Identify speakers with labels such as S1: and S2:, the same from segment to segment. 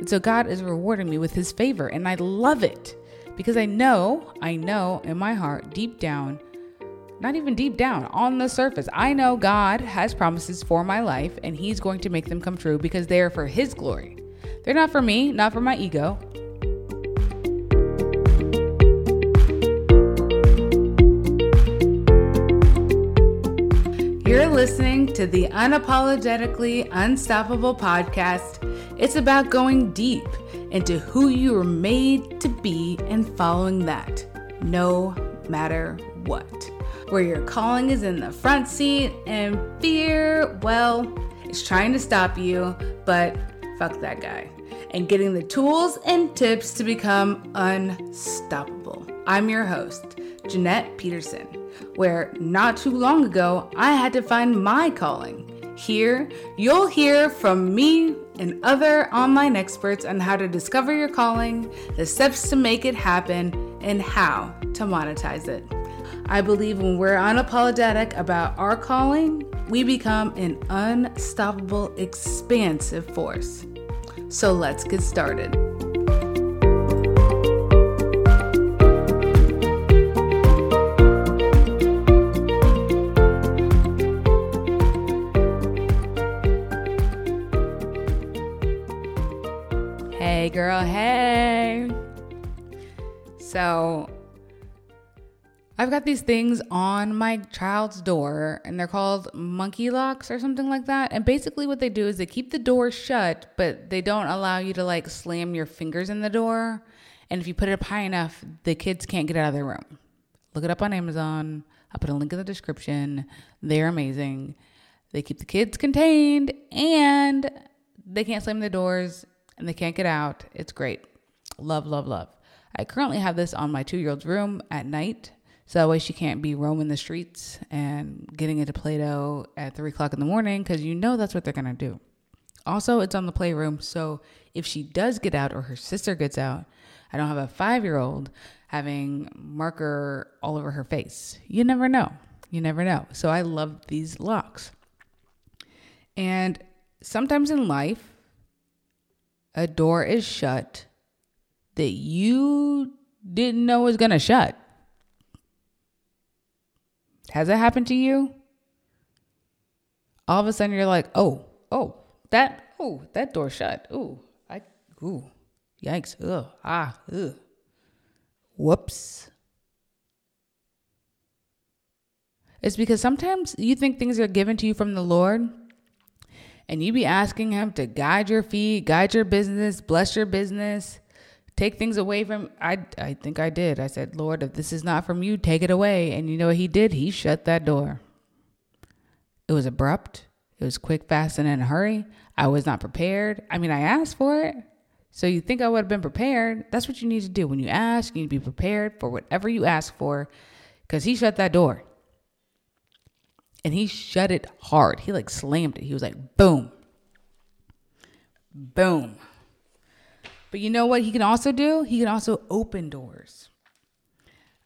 S1: And so God is rewarding me with his favor, and I love it because I know, I know in my heart, deep down, not even deep down, on the surface, I know God has promises for my life and he's going to make them come true because they are for his glory. They're not for me, not for my ego. You're listening to the Unapologetically Unstoppable podcast. It's about going deep into who you were made to be and following that, no matter what. Where your calling is in the front seat and fear, well, it's trying to stop you, but fuck that guy. And getting the tools and tips to become unstoppable. I'm your host, Jeanette Peterson where not too long ago I had to find my calling. Here, you'll hear from me and other online experts on how to discover your calling, the steps to make it happen, and how to monetize it. I believe when we're unapologetic about our calling, we become an unstoppable, expansive force. So let's get started. Girl. Hey. So, I've got these things on my child's door, and they're called monkey locks or something like that. And basically, what they do is they keep the door shut, but they don't allow you to like slam your fingers in the door. And if you put it up high enough, the kids can't get out of their room. Look it up on Amazon. I'll put a link in the description. They're amazing. They keep the kids contained and they can't slam the doors and they can't get out. It's great. Love, love, love. I currently have this on my two year old's room at night. So that way she can't be roaming the streets and getting into Play Doh at three o'clock in the morning because you know that's what they're going to do. Also, it's on the playroom. So if she does get out or her sister gets out, I don't have a five year old having marker all over her face. You never know. You never know. So I love these locks. And sometimes in life, a door is shut that you didn't know was going to shut. Has that happened to you? All of a sudden you're like, "Oh, oh, that oh, that door shut. Ooh, I ooh. Yikes. Ugh. Ah, ugh. Whoops. It's because sometimes you think things are given to you from the Lord and you be asking him to guide your feet, guide your business, bless your business, take things away from I I think I did. I said, "Lord, if this is not from you, take it away." And you know what he did? He shut that door. It was abrupt. It was quick, fast, and in a hurry. I was not prepared. I mean, I asked for it. So you think I would have been prepared? That's what you need to do. When you ask, you need to be prepared for whatever you ask for because he shut that door and he shut it hard. He like slammed it. He was like, boom, boom. But you know what he can also do? He can also open doors.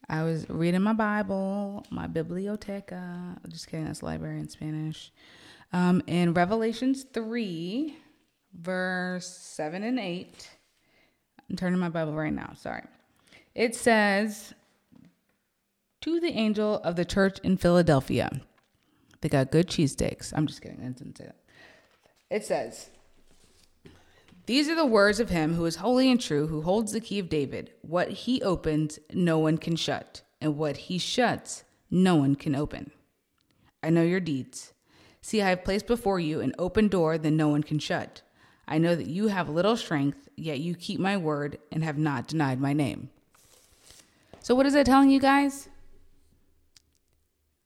S1: I was reading my Bible, my biblioteca. Just kidding, that's library in Spanish. Um, in Revelations 3, verse 7 and 8. I'm turning my Bible right now, sorry. It says, To the angel of the church in Philadelphia, they got good cheesesteaks. I'm just kidding. I didn't say that. It says, These are the words of him who is holy and true, who holds the key of David. What he opens, no one can shut, and what he shuts, no one can open. I know your deeds. See, I have placed before you an open door that no one can shut. I know that you have little strength, yet you keep my word and have not denied my name. So, what is that telling you guys?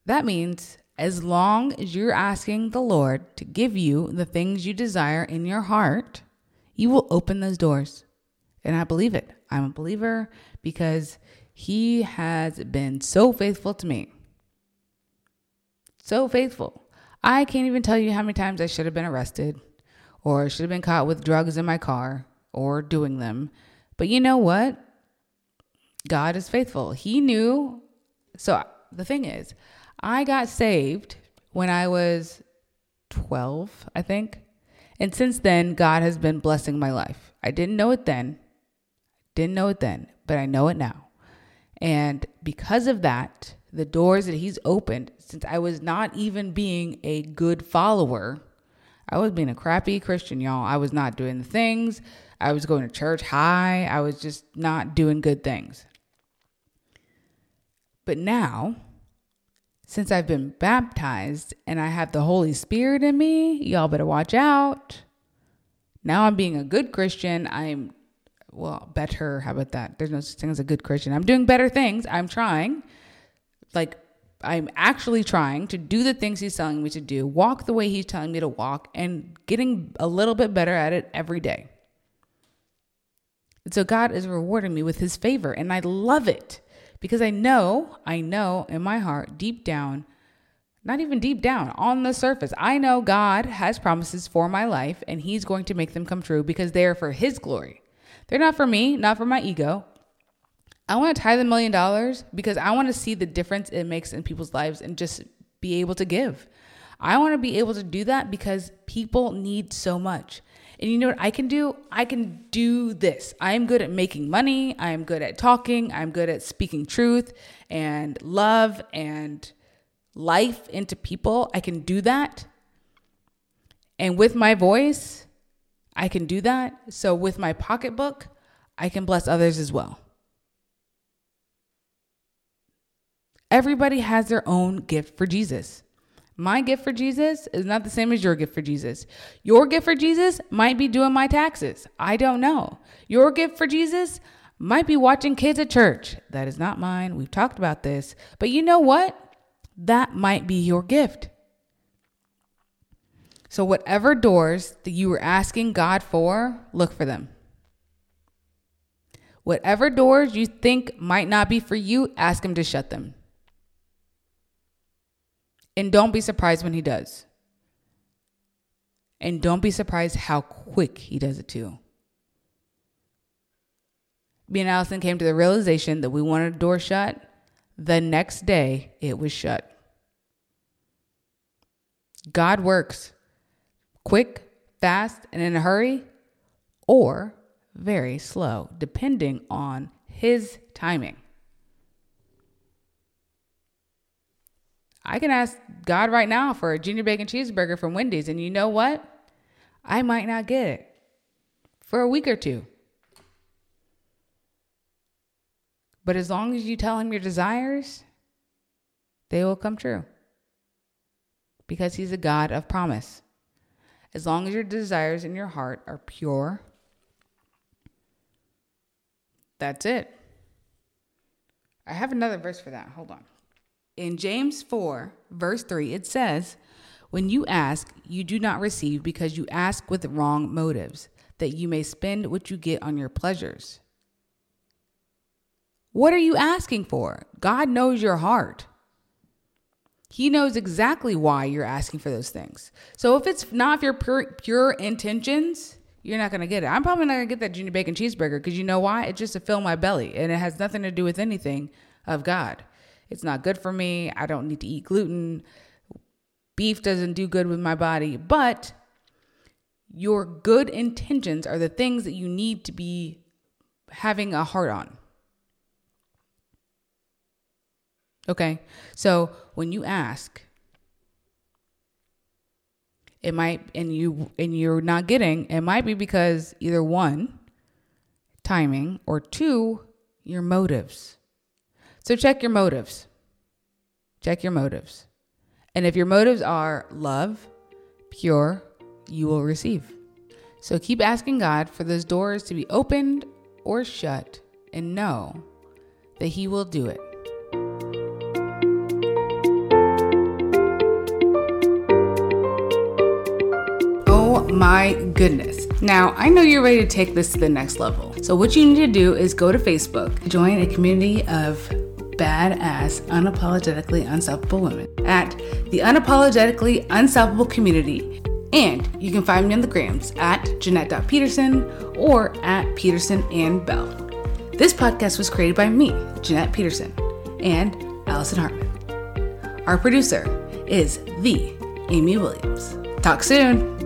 S1: That means as long as you're asking the Lord to give you the things you desire in your heart, you will open those doors. And I believe it. I'm a believer because He has been so faithful to me. So faithful. I can't even tell you how many times I should have been arrested or should have been caught with drugs in my car or doing them. But you know what? God is faithful. He knew. So the thing is, I got saved when I was 12, I think. And since then, God has been blessing my life. I didn't know it then. Didn't know it then, but I know it now. And because of that, the doors that he's opened, since I was not even being a good follower, I was being a crappy Christian, y'all. I was not doing the things. I was going to church high. I was just not doing good things. But now, since I've been baptized and I have the Holy Spirit in me, y'all better watch out. Now I'm being a good Christian. I'm, well, better. How about that? There's no such thing as a good Christian. I'm doing better things. I'm trying. Like, I'm actually trying to do the things he's telling me to do, walk the way he's telling me to walk, and getting a little bit better at it every day. And so God is rewarding me with his favor, and I love it because I know, I know in my heart, deep down, not even deep down, on the surface, I know God has promises for my life, and he's going to make them come true because they are for his glory. They're not for me, not for my ego. I want to tithe a million dollars because I want to see the difference it makes in people's lives and just be able to give. I want to be able to do that because people need so much. And you know what I can do? I can do this. I am good at making money. I am good at talking. I'm good at speaking truth and love and life into people. I can do that. And with my voice, I can do that. So with my pocketbook, I can bless others as well. Everybody has their own gift for Jesus. My gift for Jesus is not the same as your gift for Jesus. Your gift for Jesus might be doing my taxes. I don't know. Your gift for Jesus might be watching kids at church. That is not mine. We've talked about this. But you know what? That might be your gift. So, whatever doors that you were asking God for, look for them. Whatever doors you think might not be for you, ask Him to shut them. And don't be surprised when he does. And don't be surprised how quick he does it too. Me and Allison came to the realization that we wanted a door shut. The next day, it was shut. God works quick, fast, and in a hurry, or very slow, depending on his timing. I can ask God right now for a junior bacon cheeseburger from Wendy's, and you know what? I might not get it for a week or two. But as long as you tell him your desires, they will come true. Because he's a God of promise. As long as your desires in your heart are pure, that's it. I have another verse for that. Hold on. In James 4, verse 3, it says, When you ask, you do not receive because you ask with wrong motives, that you may spend what you get on your pleasures. What are you asking for? God knows your heart. He knows exactly why you're asking for those things. So if it's not your pure, pure intentions, you're not going to get it. I'm probably not going to get that junior bacon cheeseburger because you know why? It's just to fill my belly and it has nothing to do with anything of God. It's not good for me. I don't need to eat gluten. Beef doesn't do good with my body. But your good intentions are the things that you need to be having a heart on. Okay. So when you ask, it might and you and you're not getting, it might be because either one, timing, or two, your motives. So check your motives. Check your motives. And if your motives are love, pure, you will receive. So keep asking God for those doors to be opened or shut and know that He will do it. Oh my goodness. Now, I know you're ready to take this to the next level. So, what you need to do is go to Facebook, join a community of badass, unapologetically unstoppable women at the Unapologetically Unstoppable Community. And you can find me on the grams at Jeanette.Peterson or at Peterson and Belle. This podcast was created by me, Jeanette Peterson, and Allison Hartman. Our producer is the Amy Williams. Talk soon.